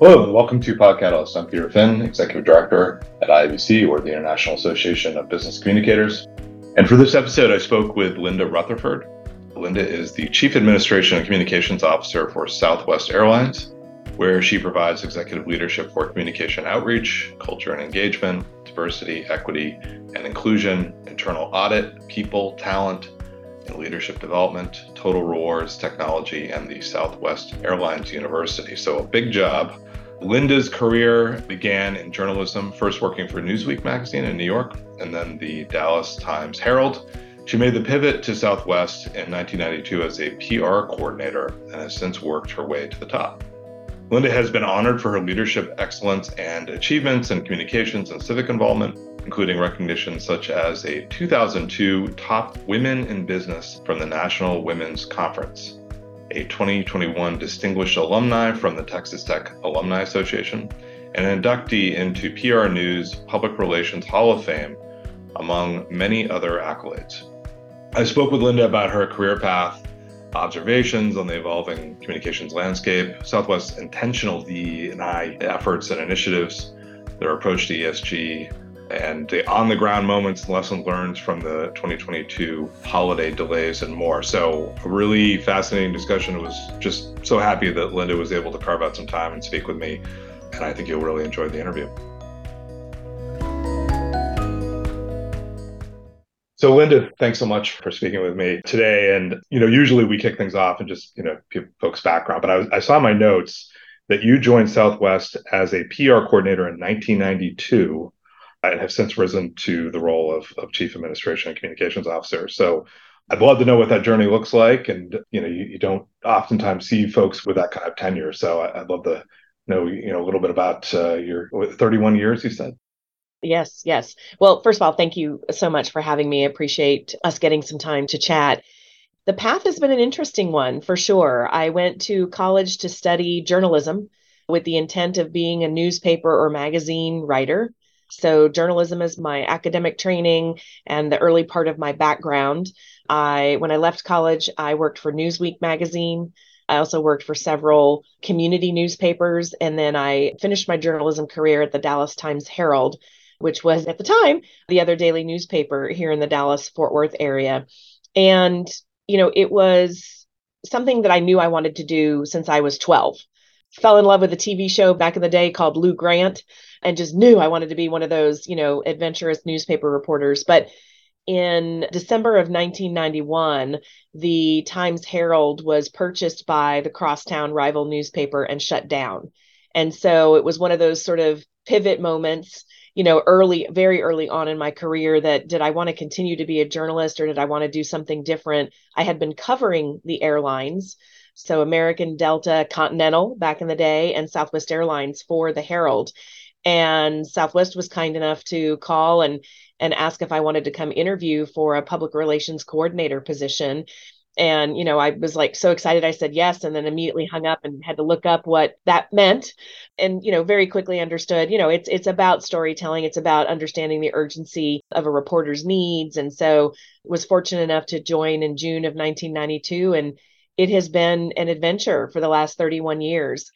Hello, and welcome to Podcatalyst. I'm Peter Finn, Executive Director at IABC, or the International Association of Business Communicators. And for this episode, I spoke with Linda Rutherford. Linda is the Chief Administration and Communications Officer for Southwest Airlines, where she provides executive leadership for communication outreach, culture and engagement, diversity, equity and inclusion, internal audit, people, talent, and leadership development, total rewards, technology, and the Southwest Airlines University. So, a big job. Linda's career began in journalism, first working for Newsweek magazine in New York and then the Dallas Times Herald. She made the pivot to Southwest in 1992 as a PR coordinator and has since worked her way to the top. Linda has been honored for her leadership excellence and achievements in communications and civic involvement, including recognitions such as a 2002 Top Women in Business from the National Women's Conference, a 2021 Distinguished Alumni from the Texas Tech Alumni Association, and an inductee into PR News Public Relations Hall of Fame, among many other accolades. I spoke with Linda about her career path, observations on the evolving communications landscape, Southwest's intentional D&I efforts and initiatives, their approach to ESG, and the on the ground moments, lessons learned from the 2022 holiday delays, and more. So, a really fascinating discussion. I was just so happy that Linda was able to carve out some time and speak with me. And I think you'll really enjoy the interview. So, Linda, thanks so much for speaking with me today. And, you know, usually we kick things off and just, you know, give folks background, but I, I saw my notes that you joined Southwest as a PR coordinator in 1992 and have since risen to the role of, of chief administration and communications officer. So I'd love to know what that journey looks like. And, you know, you, you don't oftentimes see folks with that kind of tenure. So I, would love to know, you know, a little bit about uh, your 31 years, you said? Yes, yes. Well, first of all, thank you so much for having me. I appreciate us getting some time to chat. The path has been an interesting one for sure. I went to college to study journalism with the intent of being a newspaper or magazine writer. So, journalism is my academic training and the early part of my background. I, when I left college, I worked for Newsweek magazine. I also worked for several community newspapers, and then I finished my journalism career at the Dallas Times Herald, which was at the time the other daily newspaper here in the Dallas Fort Worth area. And, you know, it was something that I knew I wanted to do since I was 12 fell in love with a TV show back in the day called Lou Grant and just knew I wanted to be one of those, you know, adventurous newspaper reporters. But in December of 1991, the Times Herald was purchased by the crosstown rival newspaper and shut down. And so it was one of those sort of pivot moments, you know, early, very early on in my career that did I want to continue to be a journalist or did I want to do something different? I had been covering the airlines so American Delta Continental back in the day and Southwest Airlines for the Herald. And Southwest was kind enough to call and and ask if I wanted to come interview for a public relations coordinator position. And, you know, I was like so excited. I said yes, and then immediately hung up and had to look up what that meant. And, you know, very quickly understood, you know, it's it's about storytelling. It's about understanding the urgency of a reporter's needs. And so was fortunate enough to join in June of 1992 and it has been an adventure for the last 31 years.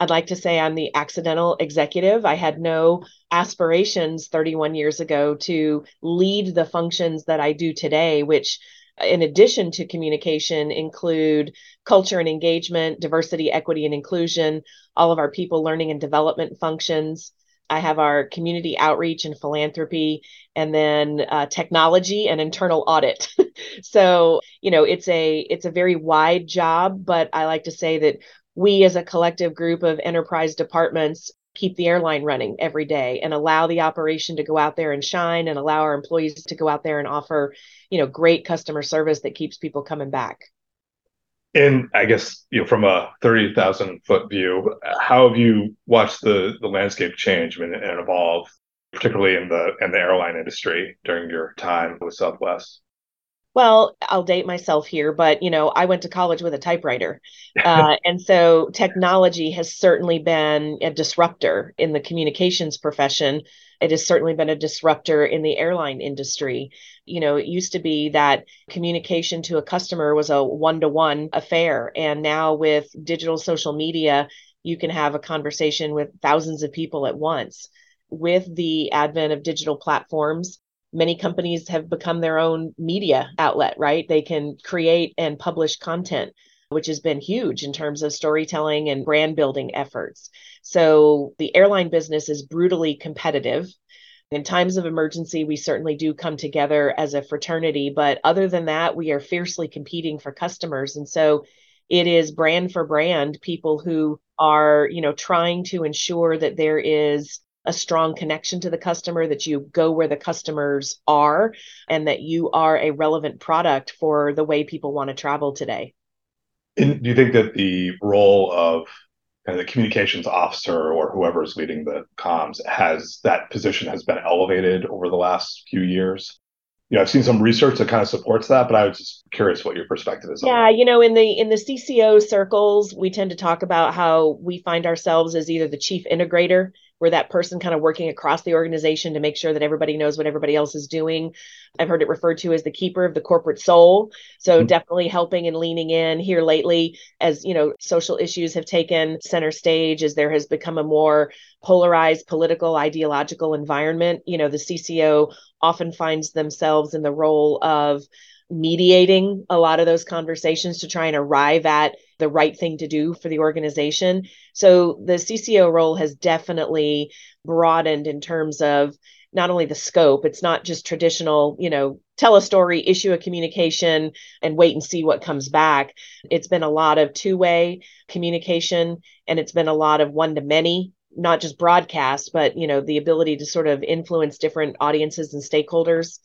I'd like to say I'm the accidental executive. I had no aspirations 31 years ago to lead the functions that I do today, which, in addition to communication, include culture and engagement, diversity, equity, and inclusion, all of our people learning and development functions, I have our community outreach and philanthropy, and then uh, technology and internal audit. so you know, it's a it's a very wide job, but I like to say that we as a collective group of enterprise departments keep the airline running every day and allow the operation to go out there and shine and allow our employees to go out there and offer you know great customer service that keeps people coming back and I guess you know from a thirty thousand foot view, how have you watched the the landscape change and, and evolve, particularly in the in the airline industry during your time with Southwest? Well, I'll date myself here, but you know, I went to college with a typewriter, uh, and so technology has certainly been a disruptor in the communications profession. It has certainly been a disruptor in the airline industry. You know, it used to be that communication to a customer was a one to one affair. And now with digital social media, you can have a conversation with thousands of people at once. With the advent of digital platforms, many companies have become their own media outlet, right? They can create and publish content, which has been huge in terms of storytelling and brand building efforts. So the airline business is brutally competitive. In times of emergency, we certainly do come together as a fraternity, but other than that, we are fiercely competing for customers. And so it is brand for brand people who are, you know, trying to ensure that there is a strong connection to the customer, that you go where the customers are, and that you are a relevant product for the way people want to travel today. And do you think that the role of kind of the communications officer or whoever is leading the comms has that position has been elevated over the last few years? You know, I've seen some research that kind of supports that, but I was just curious what your perspective is. Yeah, you know, in the in the CCO circles, we tend to talk about how we find ourselves as either the chief integrator where that person kind of working across the organization to make sure that everybody knows what everybody else is doing. I've heard it referred to as the keeper of the corporate soul. So mm-hmm. definitely helping and leaning in here lately as, you know, social issues have taken center stage as there has become a more polarized political ideological environment. You know, the CCO often finds themselves in the role of mediating a lot of those conversations to try and arrive at the right thing to do for the organization. So the CCO role has definitely broadened in terms of not only the scope, it's not just traditional, you know, tell a story, issue a communication, and wait and see what comes back. It's been a lot of two way communication and it's been a lot of one to many not just broadcast but you know the ability to sort of influence different audiences and stakeholders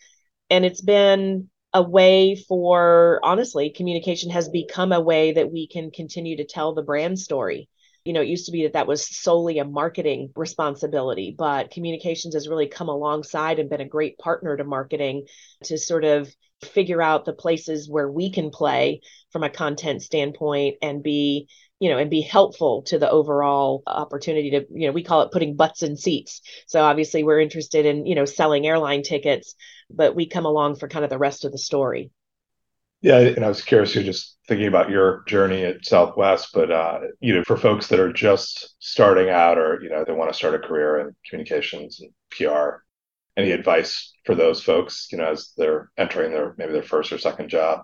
and it's been a way for honestly communication has become a way that we can continue to tell the brand story. You know it used to be that that was solely a marketing responsibility but communications has really come alongside and been a great partner to marketing to sort of figure out the places where we can play from a content standpoint and be you know and be helpful to the overall opportunity to you know we call it putting butts in seats. So obviously we're interested in you know selling airline tickets but we come along for kind of the rest of the story. Yeah, and I was curious, you're just thinking about your journey at Southwest, but uh, you know, for folks that are just starting out or you know they want to start a career in communications and PR, any advice for those folks, you know, as they're entering their maybe their first or second job?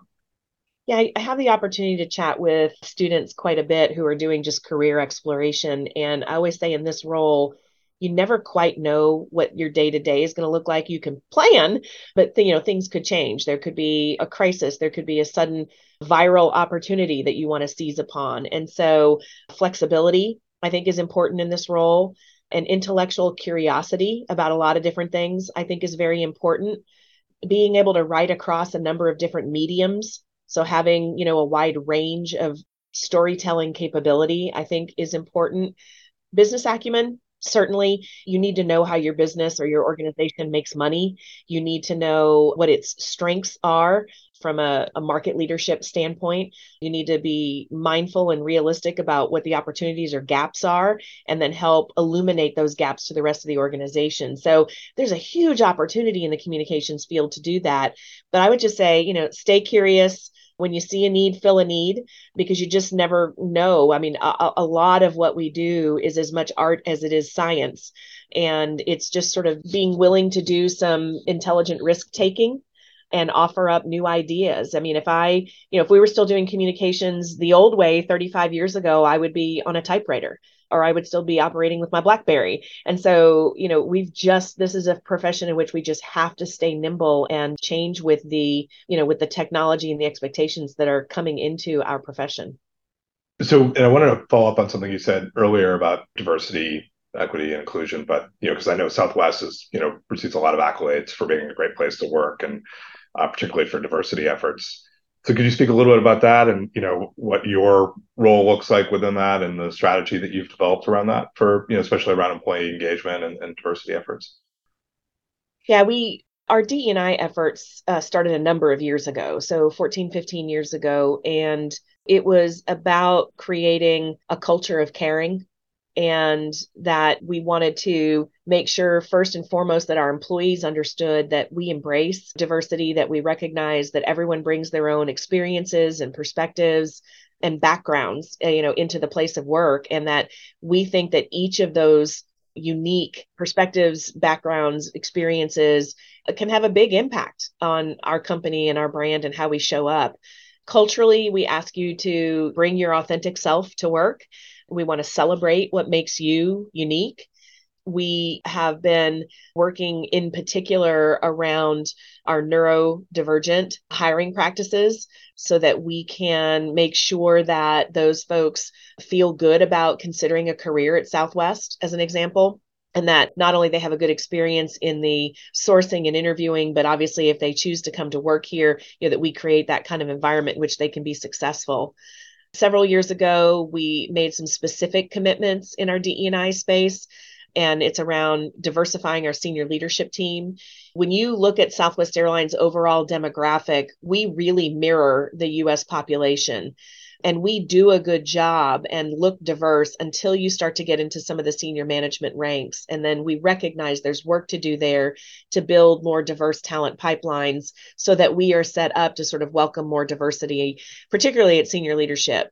Yeah, I have the opportunity to chat with students quite a bit who are doing just career exploration, and I always say in this role you never quite know what your day to day is going to look like. You can plan, but th- you know things could change. There could be a crisis. There could be a sudden viral opportunity that you want to seize upon. And so flexibility, I think, is important in this role. And intellectual curiosity about a lot of different things, I think, is very important. Being able to write across a number of different mediums, so having you know a wide range of storytelling capability, I think, is important. Business acumen, certainly you need to know how your business or your organization makes money. You need to know what its strengths are from a, a, market leadership standpoint. You need to be mindful and realistic about what the opportunities or gaps are and then help illuminate those gaps to the rest of the organization. So there's a huge opportunity in the communications field to do that. But i would just say you know stay curious when you see a need, fill a need because you just never know. I mean, a, a lot of what we do is as much art as it is science. And it's just sort of being willing to do some intelligent risk taking and offer up new ideas. I mean, if I, you know, if we were still doing communications the old way 35 years ago, I would be on a typewriter or I would still be operating with my Blackberry. And so, you know, we've just, this is a profession in which we just have to stay nimble and change with the, you know, with the technology and the expectations that are coming into our profession. So, and I wanted to follow up on something you said earlier about diversity, equity, and inclusion. But, you know, because I know Southwest is, you know, receives a lot of accolades for being a great place to work and uh, particularly for diversity efforts. So could you speak a little bit about that and you know what your role looks like within that and the strategy that you've developed around that for you know especially around employee engagement and, and diversity efforts? Yeah, we our DEI efforts uh, started a number of years ago, so 14, 15 years ago, and it was about creating a culture of caring and that we wanted to make sure first and foremost that our employees understood that we embrace diversity that we recognize that everyone brings their own experiences and perspectives and backgrounds, uh, you know, into the place of work, and that we think that each of those unique perspectives, backgrounds, experiences uh, can have a big impact on our company and our brand and how we show up. Culturally, we ask you to bring your authentic self to work. We want to celebrate what makes you unique we have been working in particular around our neurodivergent hiring practices so that we can make sure that those folks feel good about considering a career at Southwest, as an example. And that not only they have a good experience in the sourcing and interviewing, but obviously if they choose to come to work here, you know, that we create that kind of environment in which they can be successful. Several years ago, we made some specific commitments in our DEI space and it's around diversifying our senior leadership team. When you look at Southwest Airlines' overall demographic, we really mirror the US population. And we do a good job and look diverse until you start to get into some of the senior management ranks. And then we recognize there's work to do there to build more diverse talent pipelines so that we are set up to sort of welcome more diversity, particularly at senior leadership.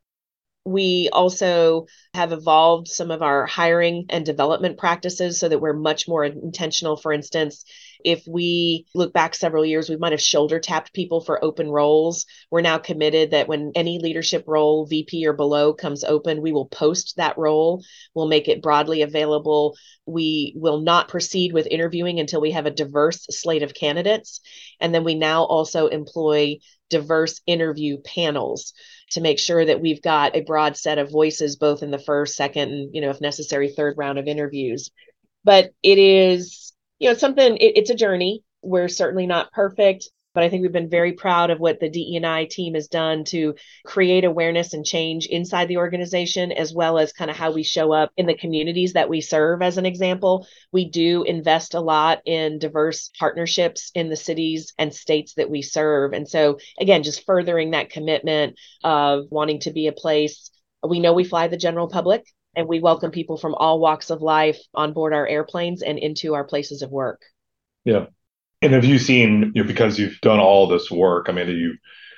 We also have evolved some of our hiring and development practices so that we're much more intentional. For instance, if we look back several years, we might have shoulder tapped people for open roles. We're now committed that when any leadership role, VP or below, comes open, we will post that role. We'll make it broadly available. We will not proceed with interviewing until we have a diverse slate of candidates. And then we now also employ diverse interview panels to make sure that we've got a broad set of voices both in the first second and you know if necessary third round of interviews but it is you know something it, it's a journey we're certainly not perfect but I think we've been very proud of what the DEI team has done to create awareness and change inside the organization, as well as kind of how we show up in the communities that we serve. As an example, we do invest a lot in diverse partnerships in the cities and states that we serve. And so, again, just furthering that commitment of wanting to be a place. We know we fly the general public and we welcome people from all walks of life on board our airplanes and into our places of work. Yeah. And have you seen, you know, because you've done all this work, I mean, do you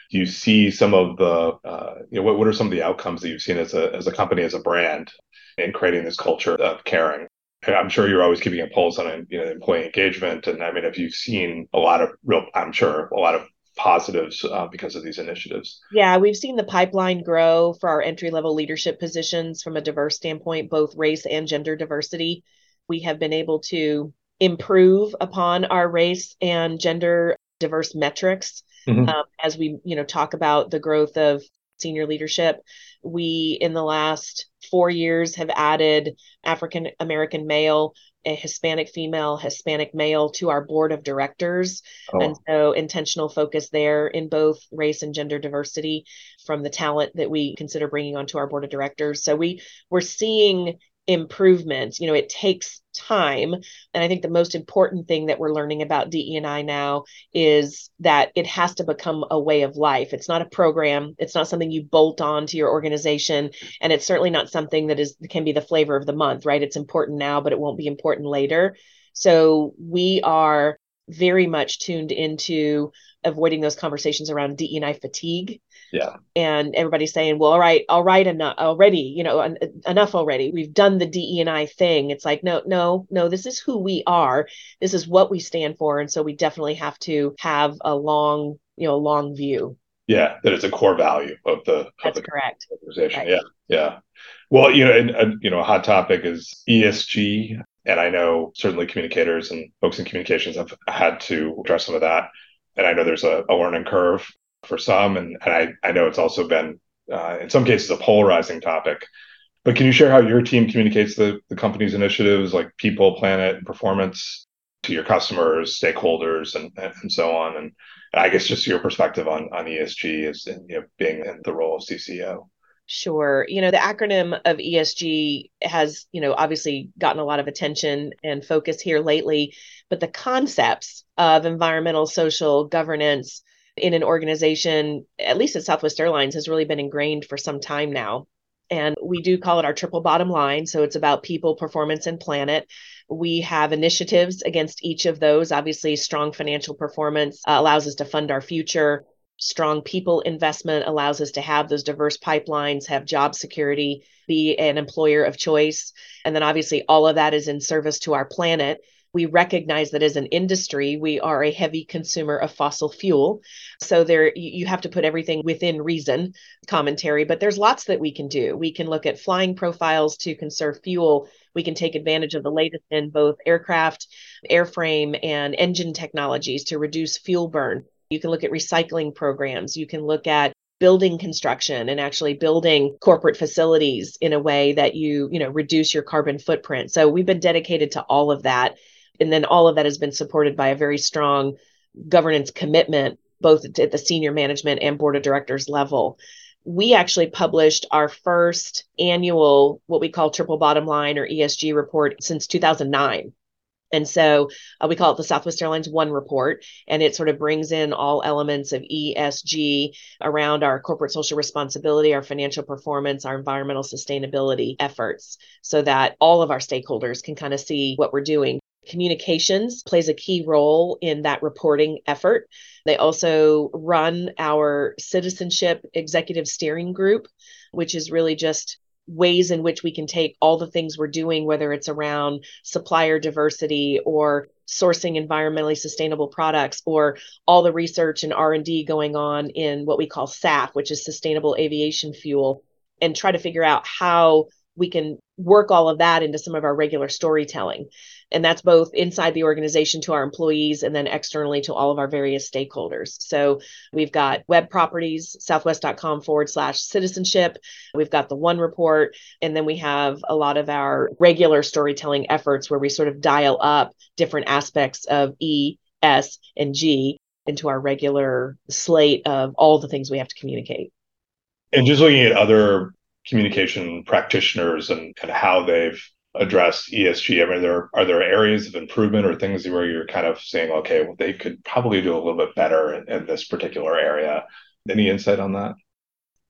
do you see some of the, uh, you know, what, what are some of the outcomes that you've seen as a as a company, as a brand, in creating this culture of caring? I'm sure you're always keeping a pulse on, you know, employee engagement, and I mean, have you've seen a lot of real? I'm sure a lot of positives uh, because of these initiatives. Yeah, we've seen the pipeline grow for our entry level leadership positions from a diverse standpoint, both race and gender diversity. We have been able to improve upon our race and gender diverse metrics mm-hmm. um, as we you know talk about the growth of senior leadership we in the last four years have added african american male a hispanic female hispanic male to our board of directors oh. and so intentional focus there in both race and gender diversity from the talent that we consider bringing onto our board of directors so we we're seeing improvements you know it takes time. And i think the most important thing that we're learning about DE&I now is that it has to become a way of life. It's not a program. It's not something you bolt on to your organization. And it's certainly not something that is can be the flavor of the month right? It's important now but it won't be important later. So we are very much tuned into avoiding those conversations around DE&I fatigue. Yeah. And everybody's saying, well, all right, all right, enough already, you know, en- enough already. We've done the DE&I thing. It's like, no, no, no, this is who we are. This is what we stand for. And so we definitely have to have a long, you know, long view. Yeah, that it's a core value of the, That's of the correct. organization. Right. Yeah. Yeah. Well, you know, and, and, you know, a hot topic is ESG. And I know certainly communicators and folks in communications have had to address some of that and I know there's a, a learning curve for some, and, and I, I know it's also been uh, in some cases a polarizing topic. But can you share how your team communicates the, the company's initiatives like people, planet, and performance to your customers, stakeholders, and, and so on? And I guess just your perspective on, on ESG as you know, being in the role of CCO. Sure. You know, the acronym of ESG has, you know, obviously gotten a lot of attention and focus here lately, but the concepts of environmental, social, governance in an organization, at least at Southwest Airlines, has really been ingrained for some time now. And we do call it our triple bottom line. So it's about people, performance, and planet. We have initiatives against each of those. Obviously, strong financial performance uh, allows us to fund our future strong people investment allows us to have those diverse pipelines, have job security, be an employer of choice. And then obviously, all of that is in service to our planet. We recognize that as an industry we are a heavy consumer of fossil fuel. So there you have to put everything within reason commentary but there's lots that we can do. We can look at flying profiles to conserve fuel. We can take advantage of the latest in both aircraft airframe and engine technologies to reduce fuel burn you can look at recycling programs. You can look at building construction and actually building corporate facilities in a way that you you know reduce your carbon footprint. So we've been dedicated to all of that. And then all of that has been supported by a very strong governance commitment both at the senior management and board of directors level. We actually published our first annual what we call triple bottom line or esg report since 2009 and so uh, we call it the Southwest Airlines One Report, and it sort of brings in all elements of ESG around our corporate social responsibility, our financial performance, our environmental sustainability efforts, so that all of our stakeholders can kind of see what we're doing. Communications plays a key role in that reporting effort. They also run our citizenship executive steering group, which is really just ways in which we can take all the things we're doing whether it's around supplier diversity or sourcing environmentally sustainable products or all the research and r&d going on in what we call saf which is sustainable aviation fuel and try to figure out how we can work all of that into some of our regular storytelling and that's both inside the organization to our employees and then externally to all of our various stakeholders. So we've got web properties, southwest.com forward slash citizenship. We've got the one report, and then we have a lot of our regular storytelling efforts where we sort of dial up different aspects of E, S, and G into our regular slate of all the things we have to communicate. And just looking at other communication practitioners and, and how they've address ESG? I mean, there are there areas of improvement or things where you're kind of saying, okay, well, they could probably do a little bit better in, in this particular area. Any insight on that?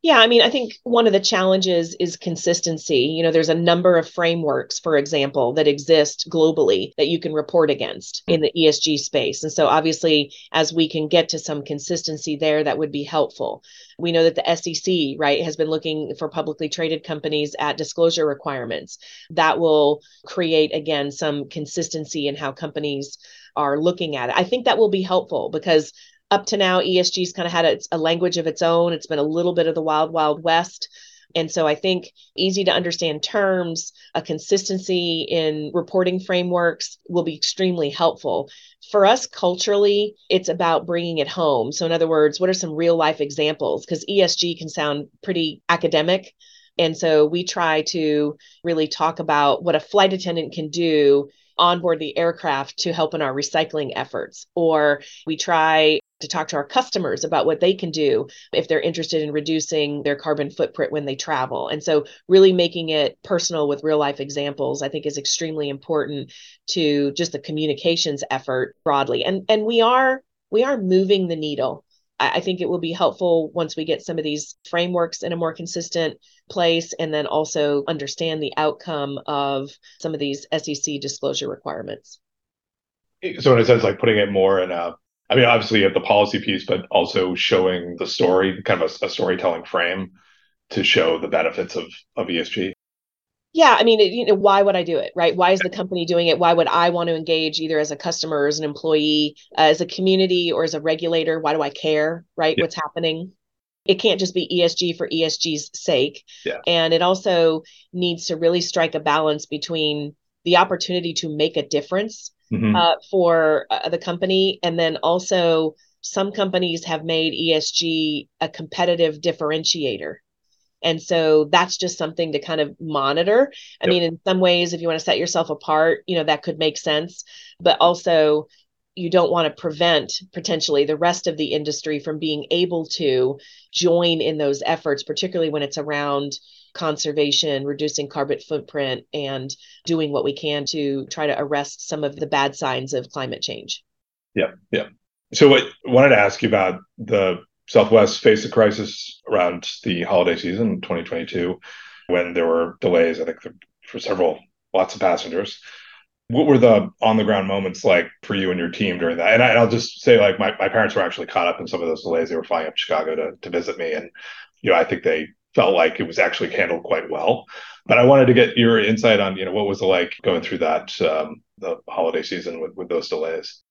Yeah, I mean, I think one of the challenges is consistency. You know, there's a number of frameworks, for example, that exist globally that you can report against hmm. in the ESG space. And so, obviously, as we can get to some consistency there, that would be helpful. We know that the SEC, right, has been looking for publicly traded companies at disclosure requirements. That will create, again, some consistency in how companies are looking at it. I think that will be helpful because up to now, ESG's kind of had a, a language of its own. It's been a little bit of the wild, wild west. And so I think easy to understand terms, a consistency in reporting frameworks will be extremely helpful. For us culturally, it's about bringing it home. So, in other words, what are some real life examples? Because ESG can sound pretty academic. And so we try to really talk about what a flight attendant can do onboard the aircraft to help in our recycling efforts. Or we try to talk to our customers about what they can do if they're interested in reducing their carbon footprint when they travel. And so, really making it personal with real life examples, I think, is extremely important to just the communications effort broadly. And and we are we are moving the needle. I, I think it will be helpful once we get some of these frameworks in a more consistent place, and then also understand the outcome of some of these SEC disclosure requirements. So, in a sense, like putting it more in a I mean, obviously you have the policy piece, but also showing the story, kind of a, a storytelling frame to show the benefits of of ESG. Yeah, I mean, you know, why would I do it, right? Why is the company doing it? Why would I want to engage either as a customer, or as an employee, uh, as a community, or as a regulator? Why do I care, right? Yeah. What's happening? It can't just be ESG for ESG's sake. Yeah. And it also needs to really strike a balance between the opportunity to make a difference mm-hmm. uh, for uh, the company. And then also, some companies have made ESG a competitive differentiator. And so that's just something to kind of monitor. I yep. mean, in some ways, if you want to set yourself apart, you know, that could make sense. But also, you don't want to prevent potentially the rest of the industry from being able to join in those efforts, particularly when it's around conservation, reducing carbon footprint, and doing what we can to try to arrest some of the bad signs of climate change. Yeah, yeah. So, I wanted to ask you about the Southwest faced a crisis around the holiday season 2022 when there were delays, I think, for several, lots of passengers. what were the on the ground moments like for you and your team during that? And, I, will just say, like, my, my parents were actually caught up in some of those delays. They were flying up Chicago to, to visit me. And, you know, I think they felt like it was actually handled quite well. But I wanted to get your insight on, you know, what was it like going through that um, the holiday season with, with those delays?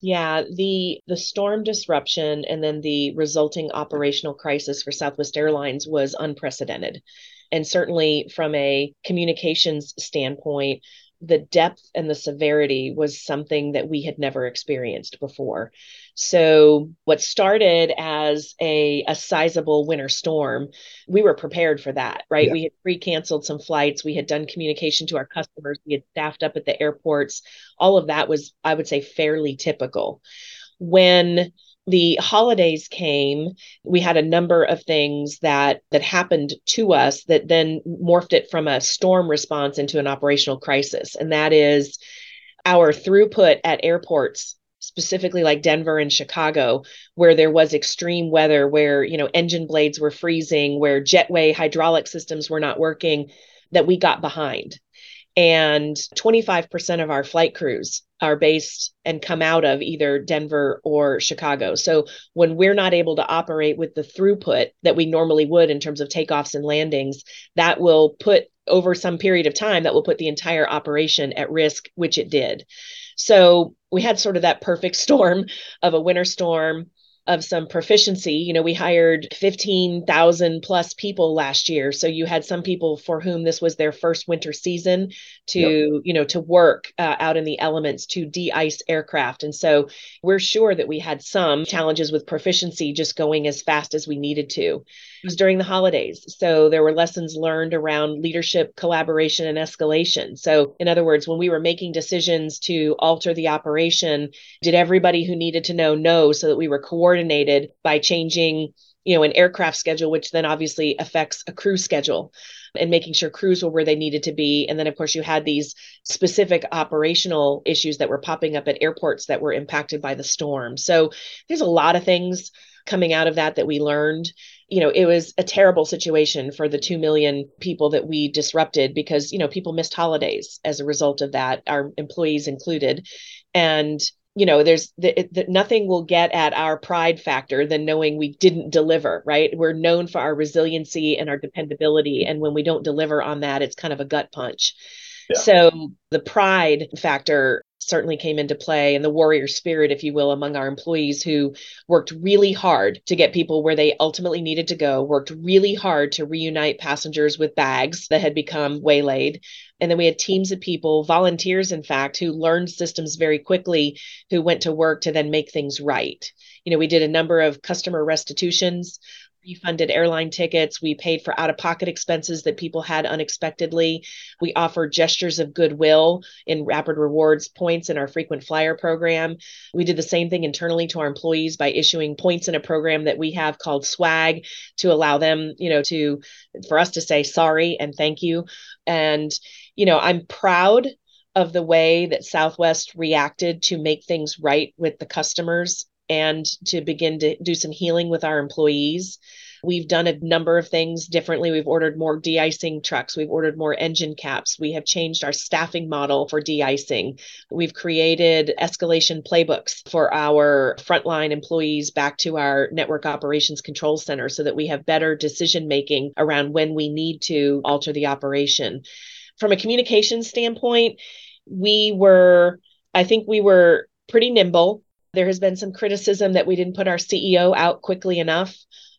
Yeah, the the storm disruption and then the resulting operational crisis for Southwest Airlines was unprecedented. And certainly from a communications standpoint, the depth and the severity was something that we had never experienced before. So, what started as a, a sizable winter storm, we were prepared for that, right? Yeah. We had pre canceled some flights, we had done communication to our customers, we had staffed up at the airports. All of that was, I would say, fairly typical. When the holidays came we had a number of things that that happened to us that then morphed it from a storm response into an operational crisis. And that is our throughput at airports specifically like Denver and Chicago where there was extreme weather where you know engine blades were freezing where jetway hydraulic systems were not working that we got behind and 25% of our flight crews are based and come out of either Denver or Chicago. So when we're not able to operate with the throughput that we normally would in terms of takeoffs and landings, that will put over some period of time that will put the entire operation at risk, which it did. So we had sort of that perfect storm of a winter storm of some proficiency. You know, we hired 15,000 plus people last year. So you had some people for whom this was their first winter season to, yep. you know, to work uh, out in the elements to de ice aircraft. And so we're sure that we had some challenges with proficiency just going as fast as we needed to. It was during the holidays. So there were lessons learned around leadership, collaboration, and escalation. So, in other words, when we were making decisions to alter the operation, did everybody who needed to know know so that we were coordinated by changing you know an aircraft schedule which then obviously affects a crew schedule and making sure crews were where they needed to be. And then of course you had these specific operational issues that were popping up at airports that were impacted by the storm. So there's a lot of things coming out of that that we learned. You know, it was a terrible situation for the 2 million people that we disrupted because, you know, people missed holidays as a result of that, our employees included. And, you know, there's the, the, nothing will get at our pride factor than knowing we didn't deliver, right? We're known for our resiliency and our dependability. And when we don't deliver on that, it's kind of a gut punch. Yeah. So the pride factor certainly came into play and the warrior spirit, if you will, among our employees who worked really hard to get people where they ultimately needed to go, worked really hard to reunite passengers with bags that had become waylaid. And then we had teams of people, volunteers, in fact, who learned systems very quickly, who went to work to then make things right. You know, we did a number of customer restitutions refunded airline tickets. We paid for out of pocket expenses that people had unexpectedly. We offered gestures of goodwill in rapid rewards points in our frequent flyer program. We did the same thing internally to our employees by issuing points in a program that we have called swag to allow them, you know, to for us to say sorry and thank you. And, you know, I'm proud of the way that Southwest reacted to make things right with the customers and to begin to do some healing with our employees. We've done a number of things differently. We've ordered more de icing trucks. We've ordered more engine caps. We have changed our staffing model for de icing. We've created escalation playbooks for our frontline employees back to our network operations control center so that we have better decision making around when we need to alter the operation. From a communication standpoint, we were, I think we were pretty nimble there has been some criticism that we didn't put our CEO out quickly enough.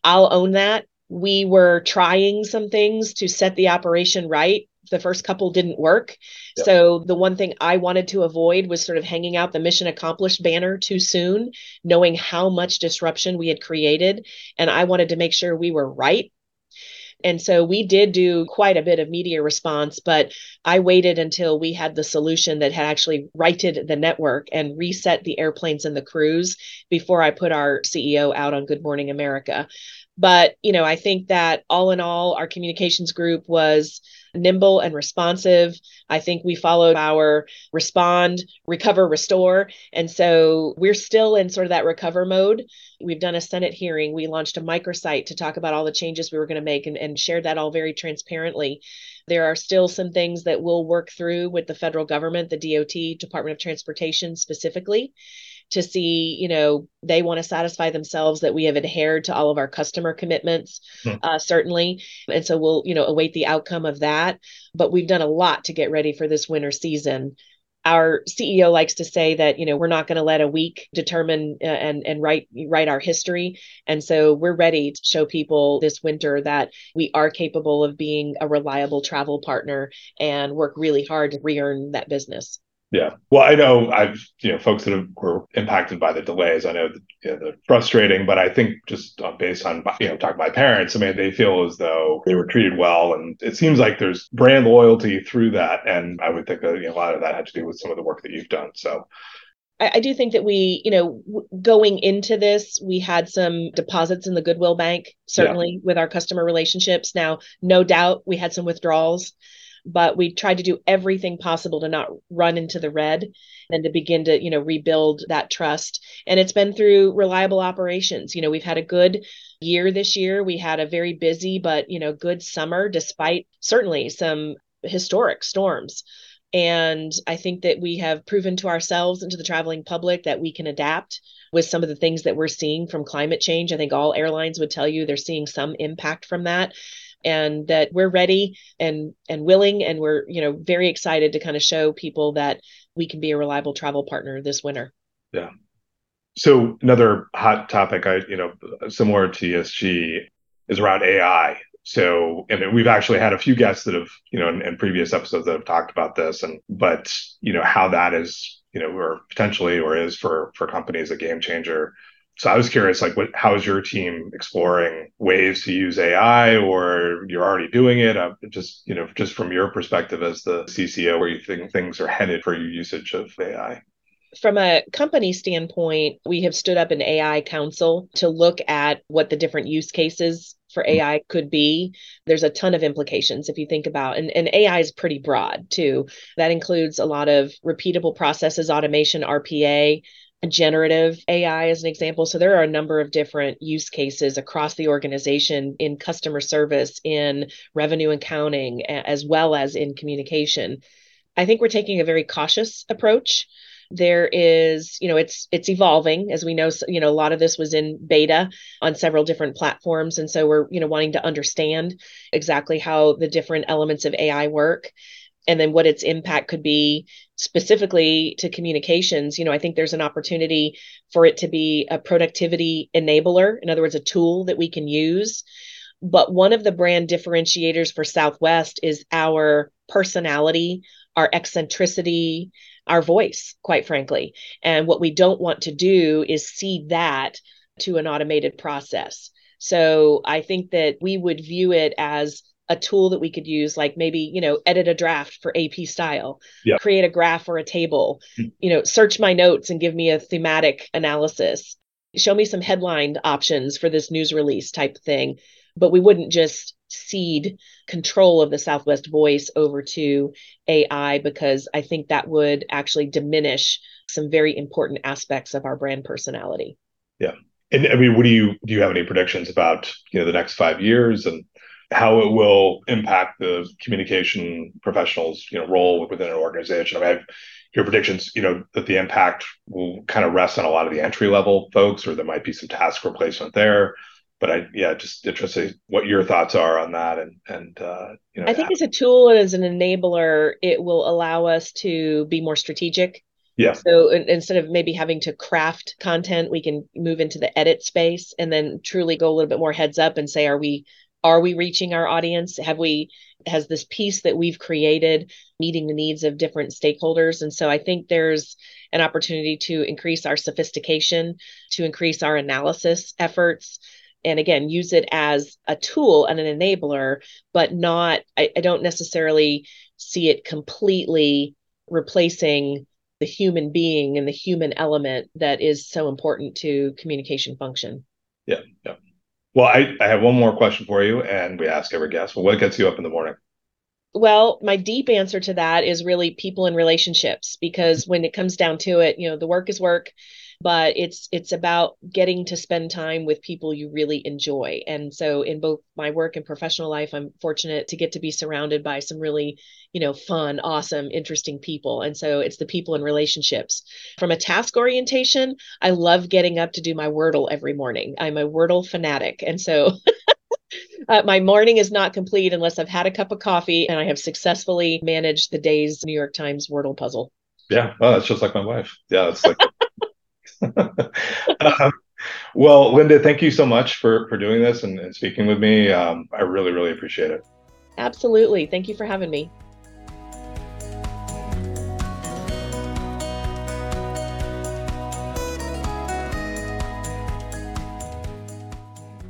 I'll own that. We were trying some things to set the operation right. The first couple didn't work. Yep. So, the one thing I wanted to avoid was sort of hanging out the mission accomplished banner too soon, knowing how much disruption we had created. And I wanted to make sure we were right and so we did do quite a bit of media response, but I waited until we had the solution that had actually righted the network and reset the airplanes and the crews before I put our CEO out on Good Morning America. But, you know, I think that all in all, our communications group was nimble and responsive. I think we followed our respond, recover, restore. And so we're still in sort of that recover mode. We've done a Senate hearing. We launched a microsite to talk about all the changes we were going to make and, and shared that all very transparently. There are still some things that we'll work through with the federal government, the DOT, Department of Transportation specifically to see, you know, they want to satisfy themselves that we have adhered to all of our customer commitments, hmm. uh, certainly. And so we'll, you know, await the outcome of that. But we've done a lot to get ready for this winter season. Our CEO likes to say that you know we're not going to let a week determine uh, and and write write our history, and so we're ready to show people this winter that we are capable of being a reliable travel partner and work really hard to re-earn that business. Yeah. Well, I know I've, you know, folks that have, were impacted by the delays. I know that you know, they're frustrating, but I think just based on, you know, talking to my parents, I mean, they feel as though they were treated well. And it seems like there's brand loyalty through that. And I would think that you know, a lot of that had to do with some of the work that you've done. So I, I do think that we, you know, going into this, we had some deposits in the Goodwill Bank, certainly yeah. with our customer relationships. Now, no doubt we had some withdrawals but we tried to do everything possible to not run into the red and to begin to you know rebuild that trust. And it's been through reliable operations. You know we've had a good year this year. We had a very busy but you know good summer despite certainly some historic storms. And I think that we have proven to ourselves and to the traveling public that we can adapt with some of the things that we're seeing from climate change. I think all airlines would tell you they're seeing some impact from that and that we're ready and and willing and we're you know very excited to kind of show people that we can be a reliable travel partner this winter. Yeah. So another hot topic i you know similar to esg is around ai so and we've actually had a few guests that have you know in, in previous episodes that have talked about this and but you know how that is you know or potentially or is for for companies a game changer so I was curious, like, what? How is your team exploring ways to use AI, or you're already doing it? Uh, just you know, just from your perspective as the CCO, where you think things are headed for your usage of AI. From a company standpoint, we have stood up an AI council to look at what the different use cases for mm-hmm. AI could be. There's a ton of implications if you think about and, and AI is pretty broad too. That includes a lot of repeatable processes, automation, RPA, generative AI as an example. So there are a number of different use cases across the organization in customer service, in revenue accounting, as well as in communication. I think we're taking a very cautious approach. There is, you know, it's it's evolving as we know. You know, a lot of this was in beta on several different platforms, and so we're, you know, wanting to understand exactly how the different elements of AI work and then what its impact could be specifically to communications you know i think there's an opportunity for it to be a productivity enabler in other words a tool that we can use. But one of the brand differentiators for southwest is our personality our eccentricity our voice quite frankly. And what we don't want to do is see that to an automated process. So i think that we would view it as a tool that we could use like maybe you know edit a draft for ap style. Yep. create a graph or a table. Mm-hmm. you know search my notes and give me a thematic analysis. Show me some headline options for this news release type thing. But we wouldn't just cede control of the southwest voice over to ai because i think that would actually diminish some very important aspects of our brand personality. Yeah. And i mean what do you do you have any predictions about you know the next five years and how it will impact the communication professionals, you know, role within an organization. I mean, I've your predictions, you know, that the impact will kind of rest on a lot of the entry level folks, or there might be some task replacement there. But I, yeah, just interested what your thoughts are on that, and and uh, you know, I think as a tool and as an enabler, it will allow us to be more strategic. Yeah. So instead of maybe having to craft content, we can move into the edit space and then truly go a little bit more heads up and say, are we are we reaching our audience? Have we has this piece that we've created meeting the needs of different stakeholders? And so i think there's an opportunity to increase our sophistication to increase our analysis efforts and again use it as a tool and an enabler but not I, I don't necessarily see it completely replacing the human being and the human element that is so important to communication function. Yeah yeah Well, I, I have one more question for you, and we ask every guest. Well, what gets you up in the morning? Well, my deep answer to that is really people and relationships because when it comes down to it, you know, the work is work, but it's it's about getting to spend time with people you really enjoy. And so in both my work and professional life, I'm fortunate to get to be surrounded by some really, you know, fun, awesome, interesting people. And so it's the people and relationships. From a task orientation, I love getting up to do my Wordle every morning. I'm a Wordle fanatic. And so Uh, my morning is not complete unless I've had a cup of coffee and I have successfully managed the day's New York Times Wordle puzzle. Yeah, well, that's just like my wife. Yeah, it's like. Uh, well, Linda, thank you so much for for doing this and, and speaking with me. Um, I really, really appreciate it. Absolutely. Thank you for having me.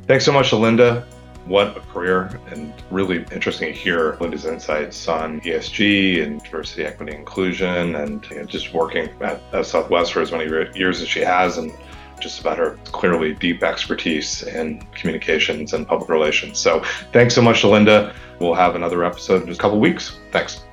Thanks so much to Linda what a career and really interesting to hear Linda's insights on ESG and diversity, equity, inclusion, and you know, just working at, at, Southwest for as many years as she has, and just about her clearly deep expertise in communications and public relations. So thanks so much to Linda. We'll have another episode in just a couple weeks. Thanks.